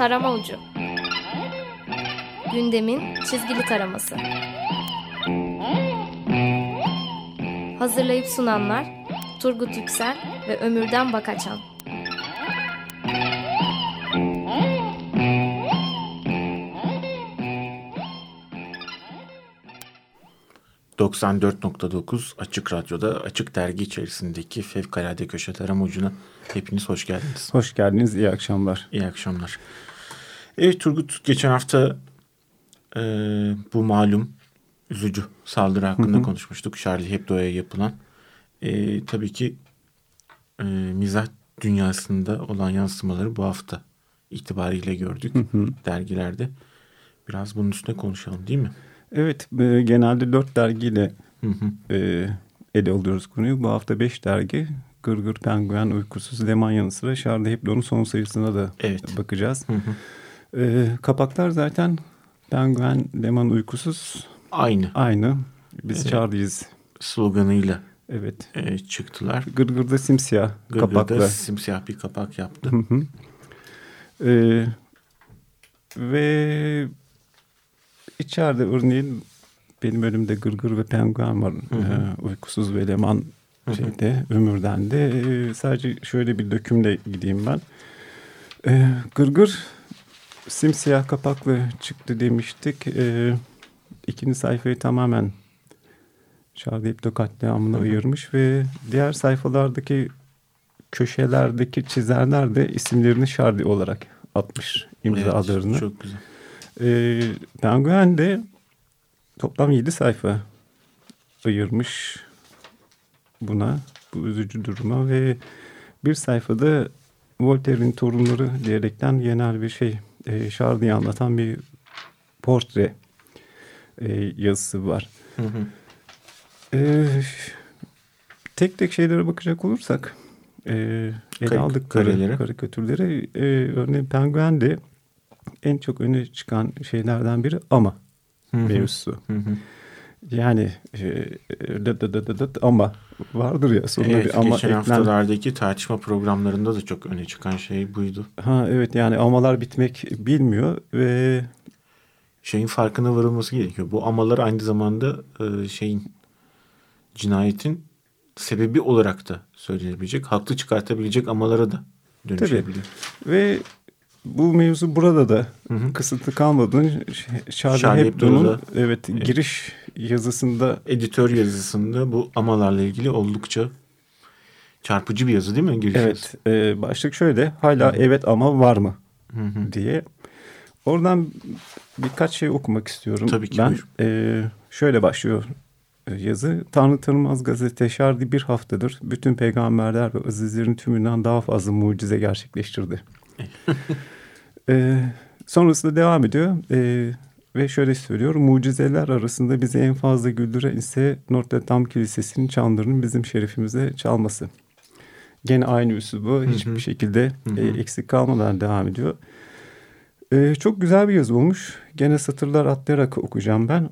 Tarama Ucu. Gündemin çizgili taraması. Hazırlayıp sunanlar Turgut Yüksel ve Ömürden Bakaçan 94.9 Açık Radyo'da Açık Dergi içerisindeki Fevkalade Köşe Tarama Ucu'na hepiniz hoş geldiniz. Hoş geldiniz, iyi akşamlar. İyi akşamlar. Evet Turgut, geçen hafta e, bu malum üzücü saldırı hakkında hı hı. konuşmuştuk. Charlie Hebdo'ya yapılan. E, tabii ki e, mizah dünyasında olan yansımaları bu hafta itibariyle gördük hı hı. dergilerde. Biraz bunun üstüne konuşalım değil mi? Evet e, genelde dört dergiyle hı hı. E, ele alıyoruz konuyu. Bu hafta beş dergi Gırgır, Penguen, Uykusuz, Leman yanı sıra Charlie Hebdo'nun son sayısına da evet. bakacağız. Hı hı. E, kapaklar zaten Penguen, Leman, Uykusuz aynı. Aynı. Biz evet. Sloganıyla evet. e, çıktılar. Gırgır'da simsiyah Gırgır'da kapakla. simsiyah bir kapak yaptı. Hı hı. E, ve İçeride örneğin benim önümde Gırgır ve Penguen var. Hı hı. Ee, uykusuz ve Leman şeyde. Ömür'den de. Ee, sadece şöyle bir dökümle gideyim ben. Ee, Gırgır simsiyah kapaklı çıktı demiştik. Ee, ikinci sayfayı tamamen Hebdo katliamına ayırmış ve diğer sayfalardaki köşelerdeki çizerler de isimlerini Charlie olarak atmış imzalarını. Evet, çok güzel. E, Penguen de toplam yedi sayfa ayırmış buna, bu üzücü duruma ve bir sayfada Voltaire'in torunları diyerekten genel bir şey, e, Charlie'yi anlatan bir portre e, yazısı var. Hı hı. E, tek tek şeylere bakacak olursak, e, ele Kar aldıkları karikatürleri, e, örneğin Penguen de en çok öne çıkan şeylerden biri ama mevzusu. Yani e, dıt dıt dıt dıt ama vardır ya sonunda evet, bir ama geçen eklen... haftalardaki tartışma programlarında da çok öne çıkan şey buydu. Ha evet yani amalar bitmek bilmiyor ve şeyin farkına varılması gerekiyor. Bu amalar aynı zamanda e, şeyin cinayetin sebebi olarak da söylenebilecek, haklı çıkartabilecek amalara da dönüşebilir. Tabii. Ve bu mevzu burada da hı hı. kısıtlı Charlie, Charlie Hebdo'nun evet, evet giriş yazısında editör yazısında bu amalarla ilgili oldukça çarpıcı bir yazı değil mi? Giriş evet. E, başlık şöyle. Hala hı. evet ama var mı? Hı hı. diye. Oradan birkaç şey okumak istiyorum. Tabii ki. Ben e, şöyle başlıyor e, yazı. Tanrı Tanımaz gazete Şardi bir haftadır bütün peygamberler ve azizlerin tümünden daha fazla mucize gerçekleştirdi. Ee, sonrasında devam ediyor ee, ve şöyle söylüyor. Mucizeler arasında bizi en fazla güldüren ise Notre Dame Kilisesi'nin çanlarının bizim şerefimize çalması. Gene aynı üslubu hiçbir şekilde E, eksik kalmadan devam ediyor. Ee, çok güzel bir yazı olmuş. Gene satırlar atlayarak okuyacağım ben.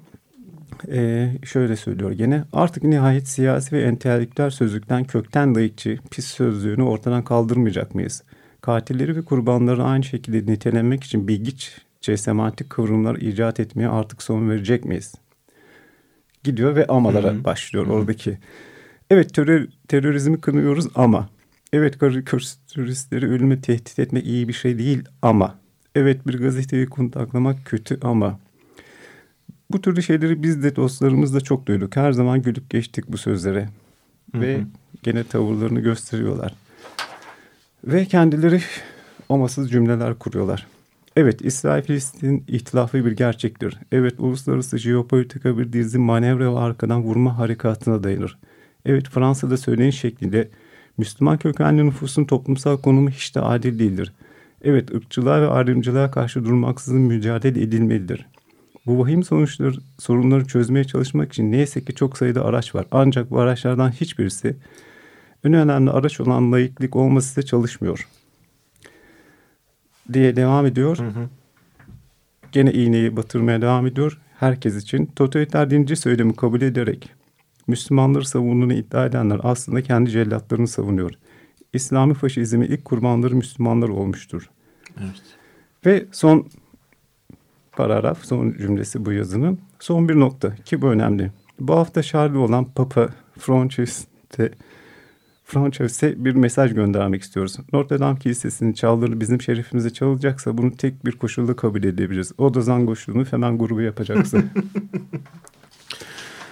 Ee, şöyle söylüyor gene. Artık nihayet siyasi ve entelektüel sözlükten kökten layıkçı, pis sözlüğünü ortadan kaldırmayacak mıyız? Katilleri ve kurbanları aynı şekilde nitelenmek için bilgiççe semantik kıvrımlar icat etmeye artık son verecek miyiz? Gidiyor ve amalara Hı-hı. başlıyor Hı-hı. oradaki. Evet terör, terörizmi kınıyoruz ama. Evet karikatüristleri ölüme tehdit etmek iyi bir şey değil ama. Evet bir gazeteyi kundaklamak kötü ama. Bu türlü şeyleri biz de dostlarımızla çok duyduk. Her zaman gülüp geçtik bu sözlere. Hı hı. Ve gene tavırlarını gösteriyorlar. Ve kendileri amasız cümleler kuruyorlar. Evet İsrail-Filistin ihtilafı bir gerçektir. Evet uluslararası jeopolitika bir dizi manevra ve arkadan vurma harekatına dayanır. Evet Fransa'da söyleyin şeklinde Müslüman kökenli nüfusun toplumsal konumu hiç de adil değildir. Evet ırkçılığa ve ayrımcılığa karşı durmaksızın mücadele edilmelidir. Bu vahim sonuçları, sorunları çözmeye çalışmak için neyse ki çok sayıda araç var. Ancak bu araçlardan hiçbirisi en önemli araç olan layıklık olması ise çalışmıyor. Diye devam ediyor. Hı hı. Gene iğneyi batırmaya devam ediyor. Herkes için totaliter dinci söylemi kabul ederek Müslümanları savunduğunu iddia edenler aslında kendi cellatlarını savunuyor. İslami faşizmi ilk kurbanları Müslümanlar olmuştur. Evet. Ve son paragraf, son cümlesi bu yazının. Son bir nokta ki bu önemli. Bu hafta Charlie olan Papa Frances'te Frances'e bir mesaj göndermek istiyoruz. Notre Dame Kilisesi'nin çağları bizim şerefimize çalacaksa bunu tek bir koşulda kabul edebiliriz. O da zangoşluğunu hemen grubu yapacaksın.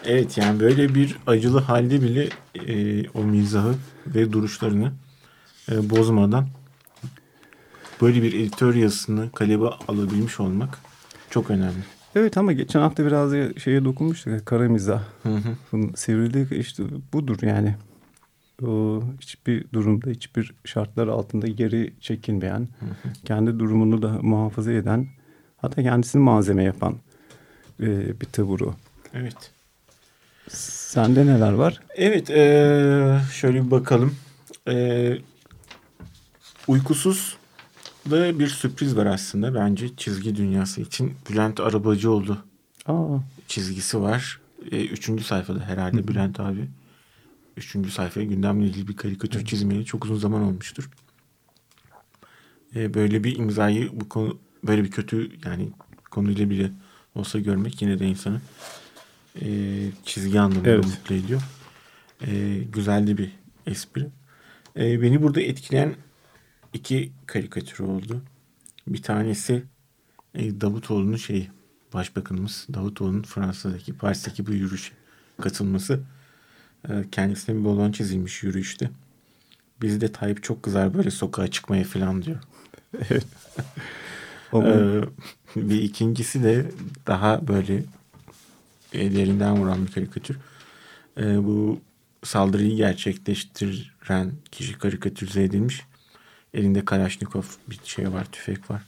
Evet yani böyle bir acılı halde bile e, o mizahı ve duruşlarını e, bozmadan böyle bir editör yazısını kalebe alabilmiş olmak çok önemli. evet ama geçen hafta biraz şeye dokunmuştuk. Kara mizah. Hı hı. Bunun sivriliği işte budur yani. Hiçbir durumda, hiçbir şartlar altında geri çekilmeyen, kendi durumunu da muhafaza eden, hatta kendisini malzeme yapan e, bir tavır o. Evet. Sende neler var? Evet e, şöyle bir bakalım. E, uykusuz da bir sürpriz var aslında bence çizgi dünyası için. Bülent Arabacıoğlu Aa, çizgisi var. E, üçüncü sayfada herhalde Bülent abi. Üçüncü sayfaya gündemle ilgili bir karikatür çizmeli çok uzun zaman olmuştur. E, böyle bir imzayı bu konu böyle bir kötü yani konuyla bile olsa görmek yine de insanı e, çizgi anlamında Evet. mutlu ediyor. E, güzel de bir espri. E, beni burada etkileyen iki karikatür oldu. Bir tanesi e, Davutoğlu'nun şeyi Başbakanımız Davutoğlu'nun Fransa'daki Paris'teki bu yürüyüşe katılması. E, kendisine bir balon çizilmiş yürüyüşte. Bizde Tayyip çok kızar böyle sokağa çıkmaya falan diyor. o, Ee, bir ikincisi de daha böyle e, derinden vuran bir karikatür. Ee, bu saldırıyı gerçekleştiren kişi karikatürize edilmiş. Elinde Kalashnikov bir şey var, tüfek var.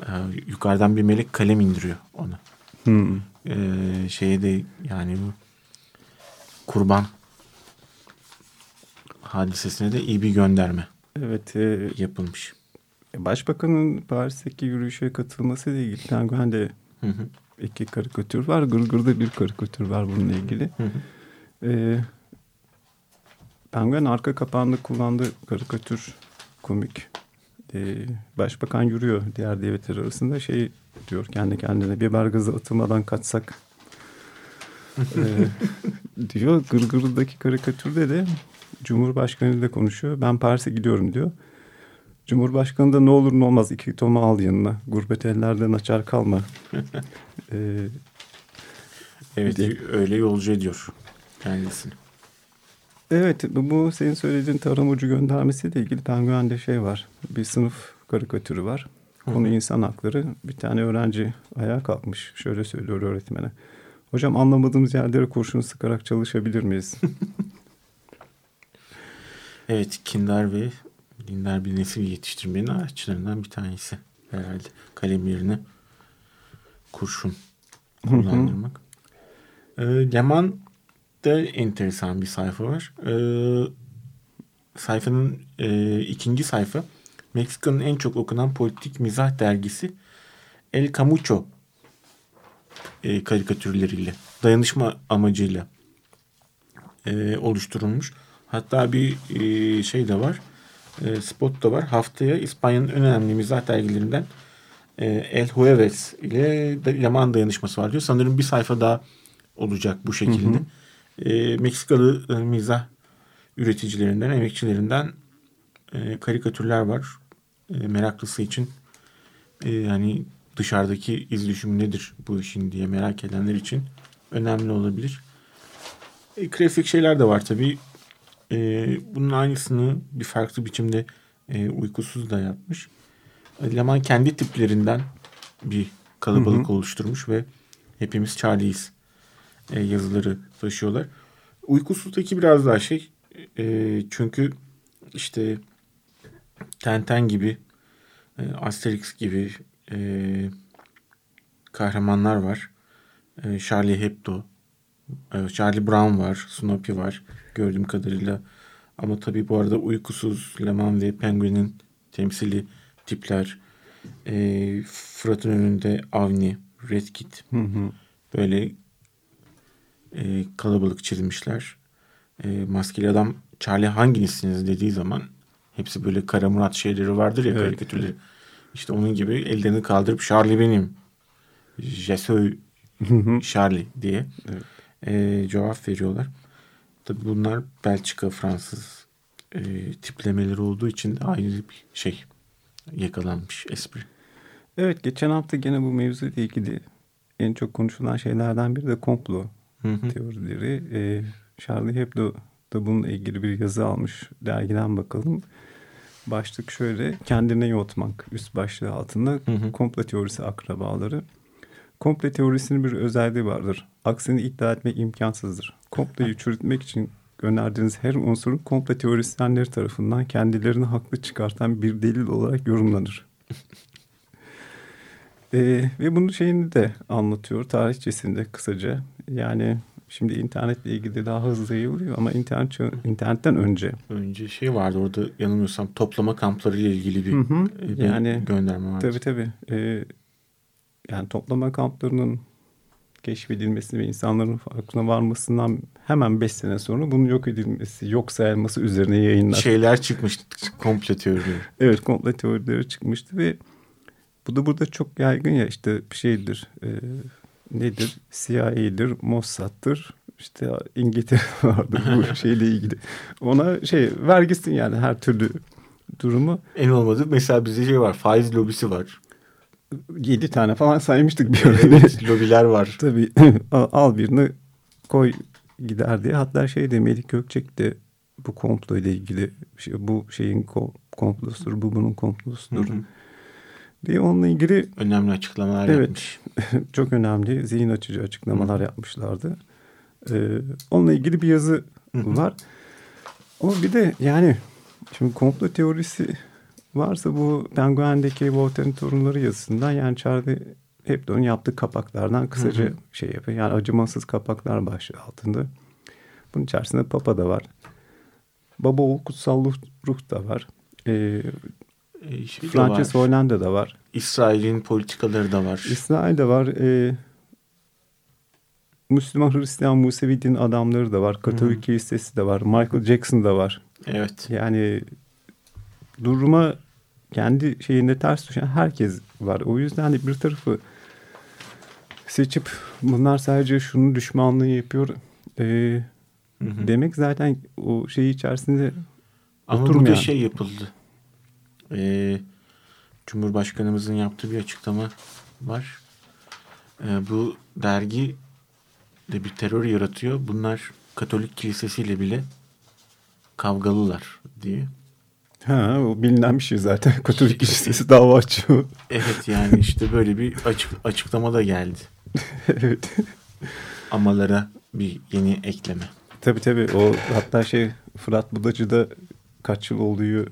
Ee, yukarıdan bir melek kalem indiriyor ona. hmm. Ee, şeye de yani bu kurban hadisesine de iyi bir gönderme Evet, e, yapılmış. Başbakanın Paris'teki yürüyüşe katılması ile ilgili Penguen'de Hı hı. iki karikatür var. Gırgır'da bir karikatür var bununla ilgili. Hı hı. Ee, Penguen arka kapağında kullandığı karikatür komik. Ee, başbakan yürüyor diğer devletler arasında şey diyor kendi kendine biber gazı atılmadan kaçsak ee, diyor. Gırgır'daki karikatürde de Cumhurbaşkanı ile konuşuyor. Ben Paris'e gidiyorum diyor. Cumhurbaşkanı da ne olur ne olmaz iki toma al yanına. Gurbet ellerden açar kalma. Ee, Evet Diye- öyle yolcu ediyor kendisini. Evet bu, senin söylediğin tarım ucu göndermesiyle ilgili Penguen'de şey var. Bir sınıf karikatürü var. Konu insan hakları. Bir tane öğrenci ayağa kalkmış. Şöyle söylüyor öğretmene. Hocam anlamadığımız yerlere kurşun sıkarak çalışabilir miyiz? Evet kindar ve dindar bir nesil yetiştirmenin araçlarından bir tanesi herhalde. Kalem yerine kurşun kullandırmak. Ee, Leman'da enteresan bir sayfa var. Ee, sayfanın e, ikinci sayfa Meksika'nın en çok okunan politik mizah dergisi El Camucho e, karikatürleriyle, dayanışma amacıyla e, oluşturulmuş. Hatta bir e, şey de var, e, spot da var. Haftaya İspanya'nın önemli mizah dergilerinden e, El Jueves ile Mans dayanışması var diyor. Sanırım bir sayfa daha olacak bu şekilde. E, Meksikalı e, mizah üreticilerinden, emekçilerinden e, karikatürler var. E, meraklısı için e, yani dışarıdaki iz düşümü nedir bu işin diye merak edenler için önemli olabilir. E, grafik şeyler de var tabii. E, bunun aynısını bir farklı biçimde e, uykusuz da yapmış. Leman kendi tiplerinden bir kalabalık oluşturmuş ve hepimiz Charlie'yiz e, yazıları taşıyorlar. Uykusuzdaki biraz daha şey e, çünkü işte Tenten gibi e, Asterix gibi e, kahramanlar var. E, Charlie Hebdo, e, Charlie Brown var, Snoopy var gördüğüm kadarıyla. Ama tabii bu arada uykusuz Leman ve Penguin'in temsili tipler. E, Fırat'ın önünde Avni, Red Kit. Böyle e, kalabalık çizmişler. E, maskeli adam Charlie hanginizsiniz dediği zaman hepsi böyle Kara Murat şeyleri vardır ya Evet. karikatürleri. İşte onun gibi ellerini kaldırıp Charlie benim. Je Charlie diye Evet. e, cevap veriyorlar. Tabii bunlar Belçika Fransız e, tiplemeleri olduğu için de ayrı bir şey yakalanmış espri. Evet geçen hafta gene bu mevzuyla ilgili en çok konuşulan şeylerden biri de komplo Hı hı. teorileri. Ee, Charlie Hebdo da bununla ilgili bir yazı almış. Dergiden bakalım. Başlık şöyle. Kendine yotmak üst başlığı altında Hı hı. komplo teorisi akrabaları. Komplo teorisinin bir özelliği vardır. Aksini iddia etmek imkansızdır. Komployu çürütmek için önerdiğiniz her unsurun komplo teorisyenleri tarafından kendilerini haklı çıkartan bir delil olarak yorumlanır. Ee, ve bunun şeyini de anlatıyor tarihçesinde kısaca. Yani şimdi internetle ilgili daha hızlı yayılıyor ama internet internetten önce Önce şey vardı orada yanılmıyorsam toplama kampları ile ilgili bir, Hı hı. e, bir Yani gönderme vardı. Tabii tabii. Ee, yani toplama kamplarının keşfedilmesi ve insanların farkına varmasından hemen beş sene sonra bunun yok edilmesi, yok sayılması üzerine yayınlar. Şeyler çıkmış komple teorileri. Evet komplo teorileri çıkmıştı ve bu da burada çok yaygın ya işte bir şeydir. E, nedir? CIA'dir, Mossad'dır. İşte İngiltere vardır bu şeyle ilgili. Ona şey vergisin yani her türlü durumu. En olmadı mesela bizde şey var faiz lobisi var. Yedi tane falan saymıştık bir örneği. Evet, lobiler var. Tabii al birini koy gider diye. Hatta şey de Melik Gökçek de bu komplo ile ilgili şey, bu şeyin ko- komplosudur, bu bunun komplosudur Hı hı. Diye onunla ilgili Önemli açıklamalar Evet. yapmış. çok önemli zihin açıcı açıklamalar yapmışlardı. Ee, onunla ilgili bir yazı var. Ama bir de yani şimdi komplo teorisi varsa bu Penguen'deki Voltaire'in torunları yazısından yani Charlie Hebdo'nun yaptığı kapaklardan kısaca Hı hı. şey yapıyor. Yani acımasız kapaklar başlığı altında. Bunun içerisinde Papa da var. Baba oğul kutsal ruh, ruh da var. Ee, E, şey de Frances var. Hollande da var. İsrail'in politikaları da var. İsrail de var. E, Müslüman, Hristiyan, Musevi din adamları da var. Katolik Hı. kilisesi de var. Michael Jackson da var. Evet. Yani duruma kendi şeyinde ters düşen herkes var. O yüzden de bir tarafı seçip bunlar sadece şunun düşmanlığı yapıyor e, Hı hı. demek zaten o şey içerisinde Ama oturmayan. burada şey yapıldı. Ee, Cumhurbaşkanımızın yaptığı bir açıklama var. Ee, bu dergi de bir terör yaratıyor. Bunlar Katolik kilisesiyle bile kavgalılar diye. ha, o bilinen bir şey zaten. Katolik kilisesi dava açıyor. Evet yani işte böyle bir açık, açıklama da geldi. evet. Amalara bir yeni ekleme. Tabii tabii o hatta şey Fırat Budacı'da kaç yıl oluyor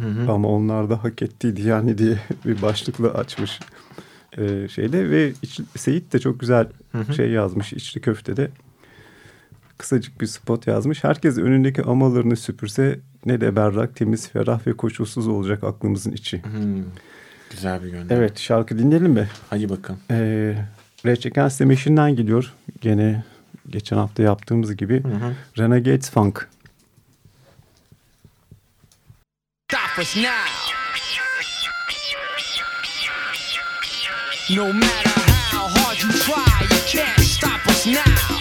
Hı hı. ama onlar da hak ettiydi yani diye bir başlıkla açmış ee, şeyde ve iç, Seyit de çok güzel Hı hı. şey yazmış içli köftede kısacık bir spot yazmış. Herkes önündeki amalarını süpürse ne de berrak, temiz, ferah ve koşulsuz olacak aklımızın içi. Hmm, Güzel bir gönderme. Evet şarkı dinleyelim mi? Hadi bakalım. Ee, Rage Against the Machine'den geliyor. Gene geçen hafta yaptığımız gibi. Hı hı. Renegades Funk. Us now. No matter how hard you try, you can't stop us now.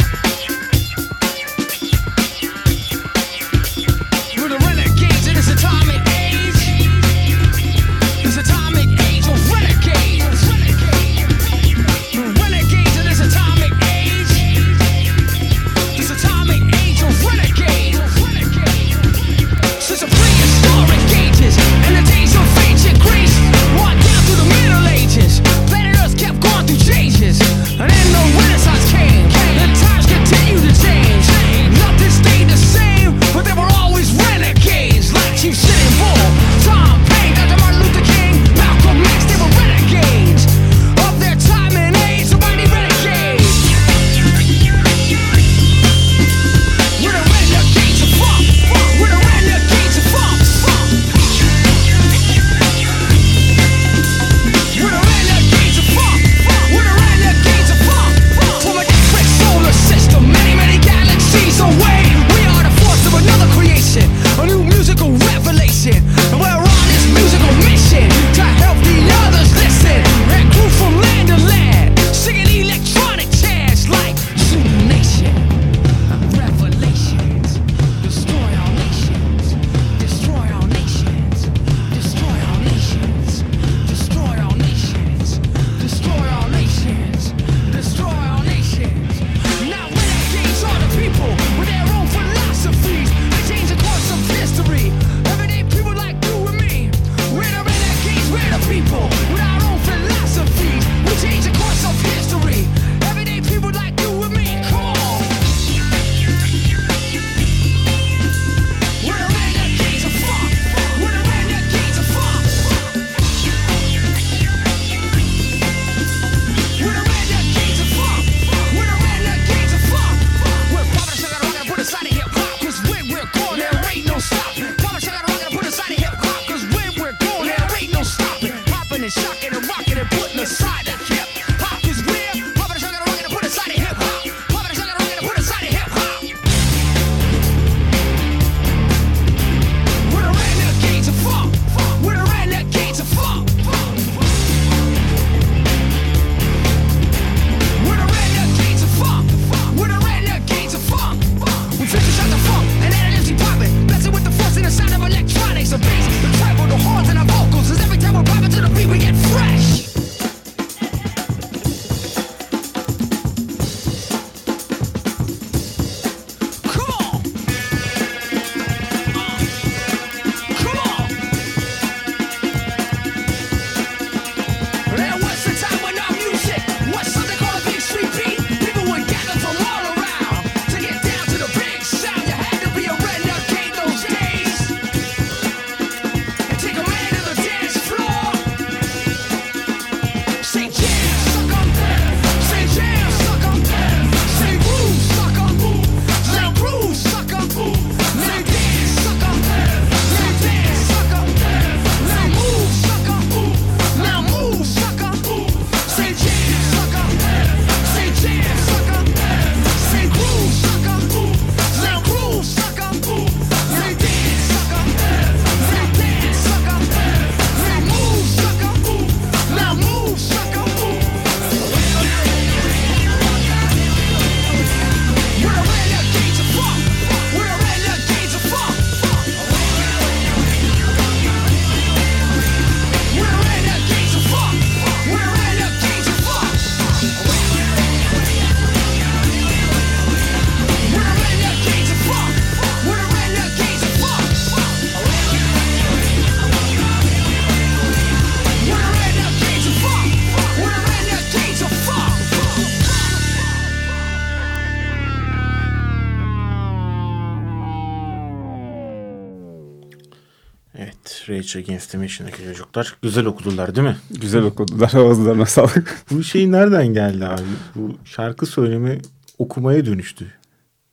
Rage Against the Machine'deki çocuklar güzel okudular değil mi? Güzel okudular ağızlarına sağlık. Bu şey nereden geldi abi? Bu şarkı söyleme okumaya dönüştü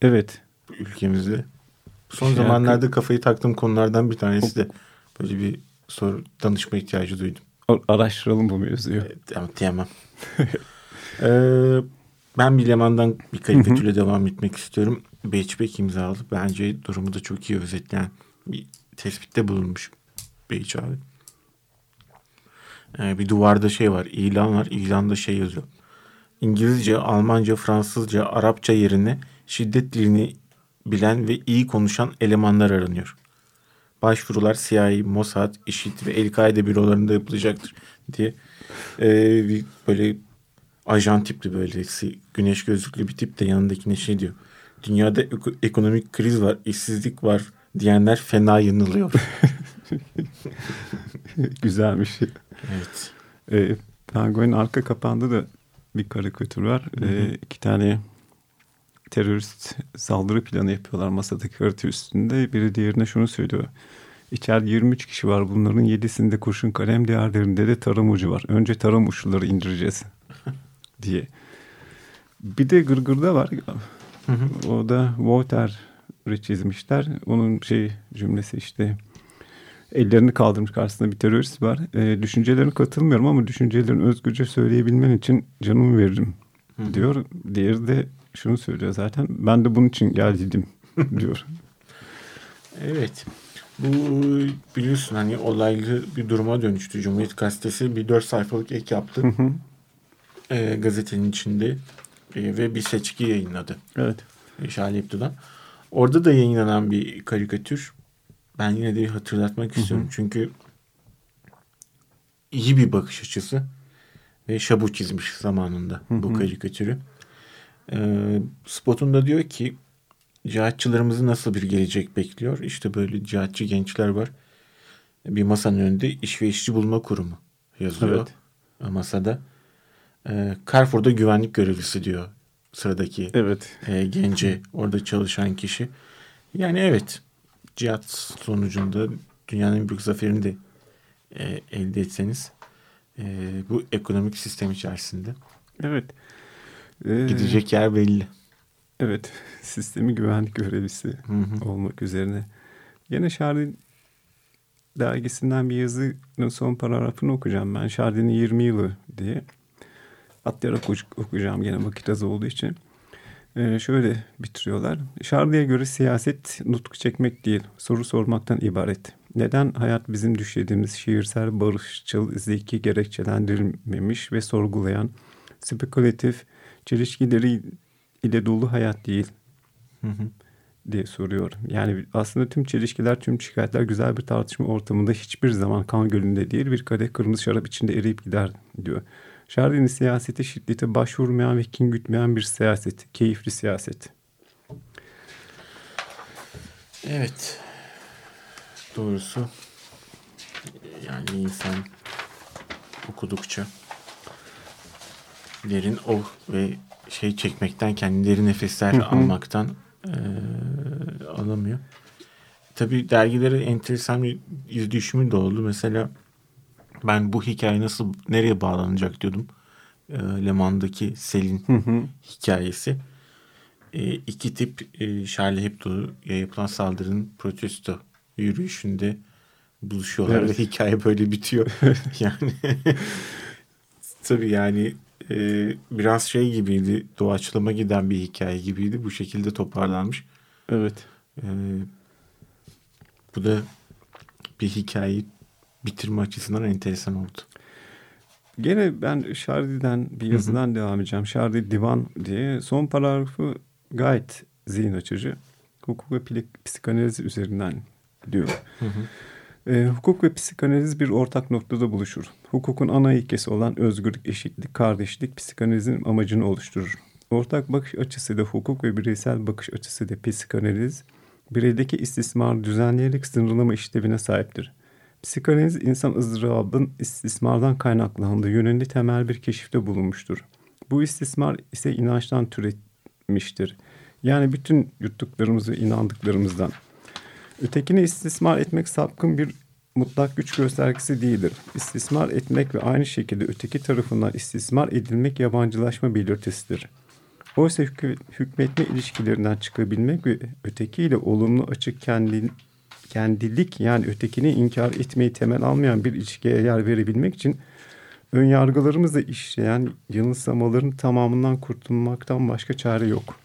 Evet. bu ülkemizde. Son Şarkı- zamanlarda kafayı taktığım konulardan bir tanesi de böyle bir soru danışma ihtiyacı duydum. Araştıralım bu mevzuyu. Evet, ama diyemem. Ee, ben bir Leman'dan bir karikatüre devam etmek istiyorum. Beachback imzalı. Bence durumu da çok iyi özetleyen bir tespitte bulunmuş Beach abi. Ee, bir duvarda şey var. ilan var. İlanda şey yazıyor. İngilizce, Almanca, Fransızca, Arapça yerine şiddet dilini bilen ve iyi konuşan elemanlar aranıyor. Başvurular CIA, Mossad, IŞİD ve El-Kaide bürolarında yapılacaktır diye ee, bir böyle ajan tipli böyle güneş gözlüklü bir tip de yanındakine şey diyor. Dünyada eko- ekonomik kriz var, işsizlik var diyenler fena yanılıyor. Güzelmiş. evet. E, Penguin'in arka kapağında da bir karikatür var. E, iki tane terörist saldırı planı yapıyorlar masadaki harita üstünde. Biri diğerine şunu söylüyor. İçeride 23 kişi var. Bunların 7'sinde kurşun kalem, diğerlerinde de tarım ucu var. Önce tarım uçluları indireceğiz diye. Bir de gırgırda var. O da Voltaire'i çizmişler. Onun şey cümlesi işte ellerini kaldırmış karşısında bir terörist var. E, düşüncelerine katılmıyorum ama düşüncelerini özgürce söyleyebilmen için canımı veririm diyor. Diğeri de şunu söylüyor zaten. Ben de bunun için geldim diyor. Evet. Bu biliyorsun hani olaylı bir duruma dönüştü. Cumhuriyet Gazetesi bir dört sayfalık ek yaptı. Ee, gazetenin içinde Ee, ve bir seçki yayınladı. Evet. Hepto'dan. Orada da yayınlanan bir karikatür. Ben yine de hatırlatmak istiyorum. Çünkü iyi bir bakış açısı ve şabu çizmiş zamanında bu karikatürü. Ee, spotunda diyor ki cihatçılarımızı nasıl bir gelecek bekliyor? İşte böyle cihatçı gençler var. Bir masanın önünde iş ve işçi bulma kurumu yazıyor. Evet. Masada. Ee, Carrefour'da güvenlik görevlisi diyor sıradaki Evet. e, gence orada çalışan kişi. Yani evet cihat sonucunda dünyanın en büyük zaferini de e, elde etseniz e, bu ekonomik sistem içerisinde Evet. Ee, gidecek yer belli. Evet. Sistemi güvenlik görevlisi Hı hı. olmak üzerine. Yine Şardin dergisinden bir yazının son paragrafını okuyacağım ben. Şardin'in 20 yılı diye. Atlayarak oku- okuyacağım gene vakit az olduğu için. Ee, şöyle bitiriyorlar. Şardi'ye göre siyaset nutku çekmek değil, soru sormaktan ibaret. Neden hayat bizim düşlediğimiz şiirsel, barışçıl, zeki gerekçelendirilmemiş ve sorgulayan, spekülatif, çelişkileri ile dolu hayat değil Hı hı. diye soruyor. Yani aslında tüm çelişkiler, tüm şikayetler güzel bir tartışma ortamında hiçbir zaman kan gölünde değil bir kadeh kırmızı şarap içinde eriyip gider diyor. Şardin'in siyaseti şiddete başvurmayan ve kin gütmeyen bir siyaset. Keyifli siyaset. Evet. Doğrusu yani insan okudukça derin oh ve şey çekmekten kendi derin nefesler almaktan eee, alamıyor. Tabii dergilere enteresan bir iz düşümü de oldu. Mesela ben bu hikaye nasıl nereye bağlanacak diyordum. Eee Leman'daki Selin hikayesi. E, iki tip e, Charlie Hebdo'ya yapılan saldırının protesto yürüyüşünde buluşuyorlar Evet. ve hikaye böyle bitiyor. yani tabii yani e, biraz şey gibiydi doğaçlama giden bir hikaye gibiydi. Bu şekilde toparlanmış. Evet. E, bu da bir hikayeyi bitirme açısından enteresan oldu. Gene ben Şardi'den bir yazıdan devam edeceğim. Şardi Divan diye. Son paragrafı gayet zihin açıcı. Hukuk ve psikanaliz üzerinden diyor. Ee, hukuk ve psikanaliz bir ortak noktada buluşur. Hukukun ana ilkesi olan özgürlük, eşitlik, kardeşlik psikanalizin amacını oluşturur. Ortak bakış açısı da hukuk ve bireysel bakış açısı da psikanaliz, bireydeki istismarı düzenleyerek sınırlama işlevine sahiptir. Psikanaliz insan ızdırabın istismardan kaynaklandığı yönünde temel bir keşifte bulunmuştur. Bu istismar ise inançtan türetmiştir. Yani bütün yuttuklarımız ve inandıklarımızdan. Ötekini istismar etmek sapkın bir mutlak güç göstergesi değildir. İstismar etmek ve aynı şekilde öteki tarafından istismar edilmek yabancılaşma belirtisidir. Oysa hükmetme ilişkilerinden çıkabilmek ve ötekiyle olumlu açık kendi, kendilik yani ötekini inkar etmeyi temel almayan bir ilişkiye yer verebilmek için ön yargılarımızla işleyen yanılsamaların tamamından kurtulmaktan başka çare yok.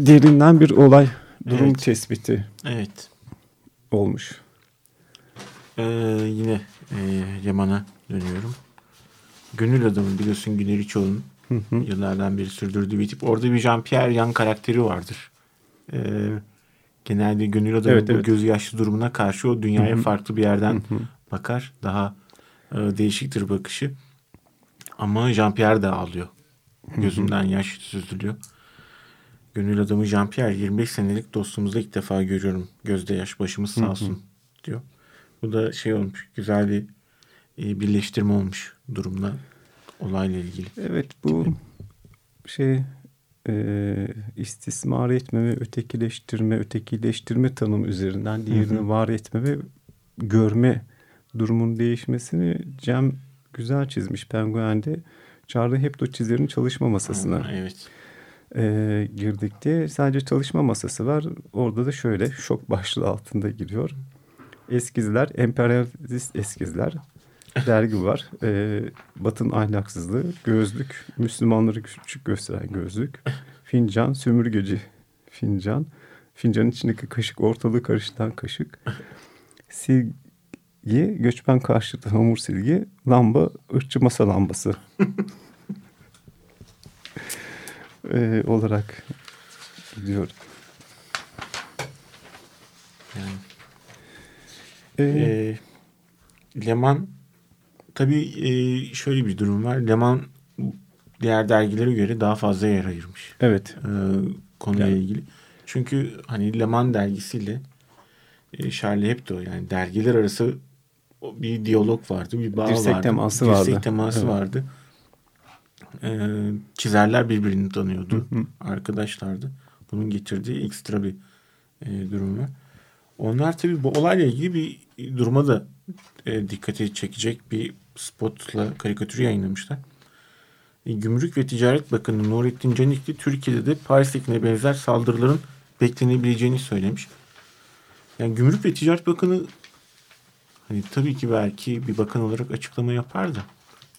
Derinden bir olay durum Evet. tespiti Evet. olmuş. Ee, yine e, Yaman'a dönüyorum. Gönül adamı biliyorsun Güner İçoğlu'nun yıllardan beri sürdürdüğü bir tip. Orada bir Jean-Pierre Yan karakteri vardır. Ee, genelde Gönül adamı Evet, bu evet. gözü yaşlı durumuna karşı o dünyaya farklı bir yerden bakar. Daha e, değişiktir bakışı. Ama Jean-Pierre de ağlıyor. Gözünden yaş süzülüyor. Gönül adamı Jean-Pierre 25 senelik dostumuzu ilk defa görüyorum. Gözde yaş başımız sağ olsun diyor. Bu da şey olmuş. Güzel bir e, birleştirme olmuş durumla olayla ilgili. Evet bu şey e, istismar etme ve ötekileştirme, ötekileştirme tanım üzerinden diğerini var etme ve görme durumun değişmesini Cem güzel çizmiş Penguen'de. Charlie Hebdo çizerin çalışma masasına Ha, evet. e, girdik diye sadece çalışma masası var. Orada da şöyle şok başlığı altında giriyor. Eskizler, emperyalist eskizler dergi var. E, Batın ahlaksızlığı, gözlük, Müslümanları küçük gösteren gözlük, fincan, sömürgeci fincan, fincanın içindeki kaşık ortalığı karıştıran kaşık, silgi, göçmen karşıtı hamur silgi, lamba, ırkçı masa lambası. e, olarak gidiyor. Yani, E, e, Leman tabii e, şöyle bir durum var. Leman diğer dergilere göre daha fazla yer ayırmış. evet. e, konuyla Yani- ilgili. Çünkü hani Le Mans dergisiyle e, Charlie Hebdo yani dergiler arası bir diyalog vardı, bir bağ Dirsek vardı. teması Dirsek vardı. teması Evet. vardı. E, çizerler birbirini tanıyordu. Arkadaşlardı. Bunun getirdiği ekstra bir e, durum var. Onlar tabii bu olayla ilgili bir duruma da e, dikkati çekecek bir spotla karikatür yayınlamışlar. E, Gümrük ve Ticaret Bakanı Nurettin Canikli Türkiye'de de Paris'tekine benzer saldırıların beklenebileceğini söylemiş. Yani Gümrük ve Ticaret Bakanı hani tabii ki belki bir bakan olarak açıklama yapar da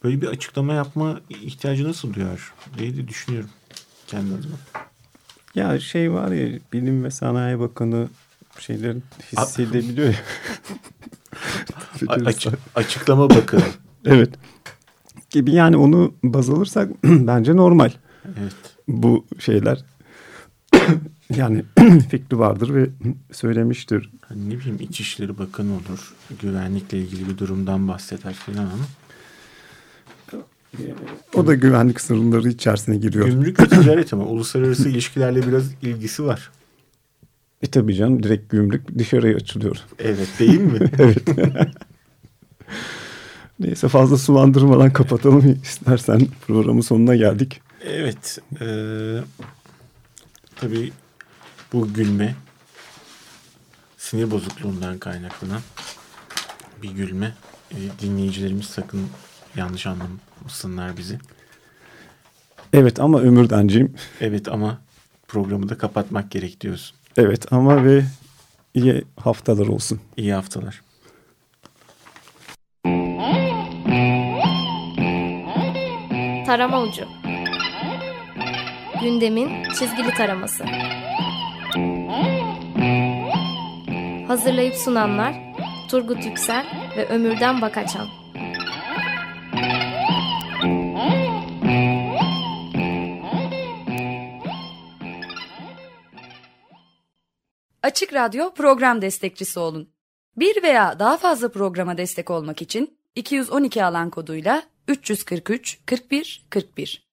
böyle bir açıklama yapma ihtiyacı nasıl duyar diye de düşünüyorum kendi adıma. Ya şey var ya Bilim ve Sanayi Bakanı şeylerin hissedebiliyor ya. A- açı- açıklama bakanı. Evet. Gibi yani onu baz alırsak bence normal Evet. bu şeyler. yani fikri vardır ve söylemiştir. Hani ne bileyim İçişleri Bakanı olur. Güvenlikle ilgili bir durumdan bahseder falan ama. O da güvenlik sınırları içerisine giriyor. Gümrük ve ticaret ama uluslararası ilişkilerle biraz ilgisi var. E tabii canım direkt gümrük dışarıya açılıyor. Evet değil mi? evet. Neyse fazla sulandırmadan kapatalım istersen programın sonuna geldik. evet. eee tabii bu gülme sinir bozukluğundan kaynaklanan bir gülme. E, dinleyicilerimiz sakın yanlış anlamasınlar bizi. Evet ama Ömürdenciğim Evet ama programı da kapatmak gerek diyorsun. evet ama ve iyi haftalar olsun. İyi haftalar. Tarama Ucu. Gündemin çizgili taraması. Hazırlayıp sunanlar Turgut Yüksel ve Ömürden Bakaçan Açık Radyo program destekçisi olun. Bir veya daha fazla programa destek olmak için 212 alan koduyla 343 41 41